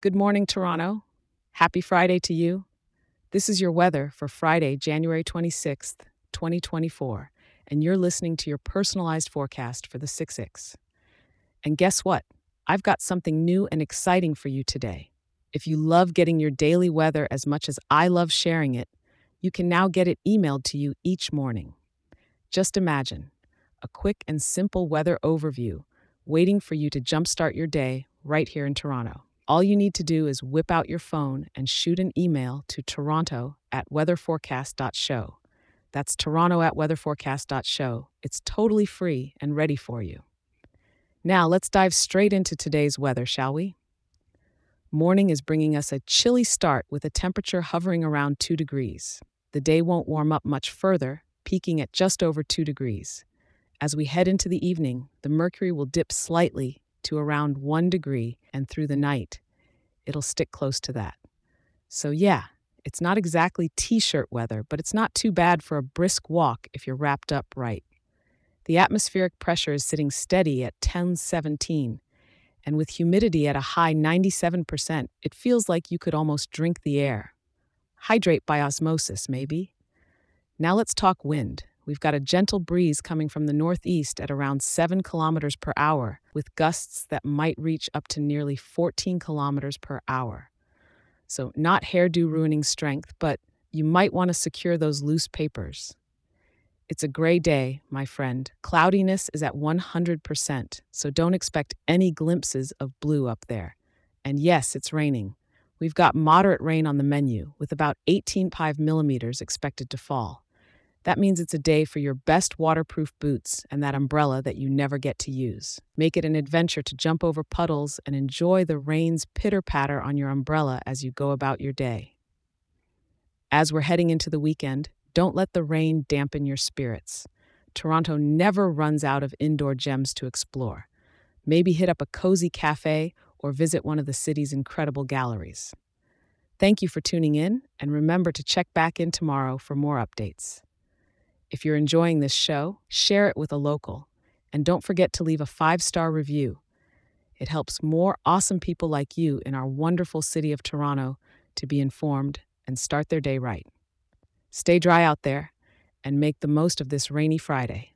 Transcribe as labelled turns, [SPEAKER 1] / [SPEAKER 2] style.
[SPEAKER 1] Good morning, Toronto. Happy Friday to you. This is your weather for Friday, January 26th, 2024, and you're listening to your personalized forecast for the 6ix. And guess what? I've got something new and exciting for you today. If you love getting your daily weather as much as I love sharing it, you can now get it emailed to you each morning. Just imagine a quick and simple weather overview waiting for you to jumpstart your day right here in Toronto. All you need to do is whip out your phone and shoot an email to toronto at weatherforecast.show. That's toronto at weatherforecast.show. It's totally free and ready for you. Now, let's dive straight into today's weather, shall we? Morning is bringing us a chilly start with a temperature hovering around 2 degrees. The day won't warm up much further, peaking at just over 2 degrees. As we head into the evening, the mercury will dip slightly to around 1 degree, and through the night, it'll stick close to that. So, yeah, it's not exactly t shirt weather, but it's not too bad for a brisk walk if you're wrapped up right. The atmospheric pressure is sitting steady at 1017, and with humidity at a high 97%, it feels like you could almost drink the air. Hydrate by osmosis, maybe. Now let's talk wind. We've got a gentle breeze coming from the northeast at around 7 kilometers per hour, with gusts that might reach up to nearly 14 kilometers per hour. So, not hairdo ruining strength, but you might want to secure those loose papers. It's a gray day, my friend. Cloudiness is at 100%, so don't expect any glimpses of blue up there. And yes, it's raining. We've got moderate rain on the menu, with about 18.5 millimeters expected to fall. That means it's a day for your best waterproof boots and that umbrella that you never get to use. Make it an adventure to jump over puddles and enjoy the rain's pitter patter on your umbrella as you go about your day. As we're heading into the weekend, don't let the rain dampen your spirits. Toronto never runs out of indoor gems to explore. Maybe hit up a cozy cafe or visit one of the city's incredible galleries. Thank you for tuning in, and remember to check back in tomorrow for more updates. If you're enjoying this show, share it with a local. And don't forget to leave a five star review. It helps more awesome people like you in our wonderful city of Toronto to be informed and start their day right. Stay dry out there and make the most of this rainy Friday.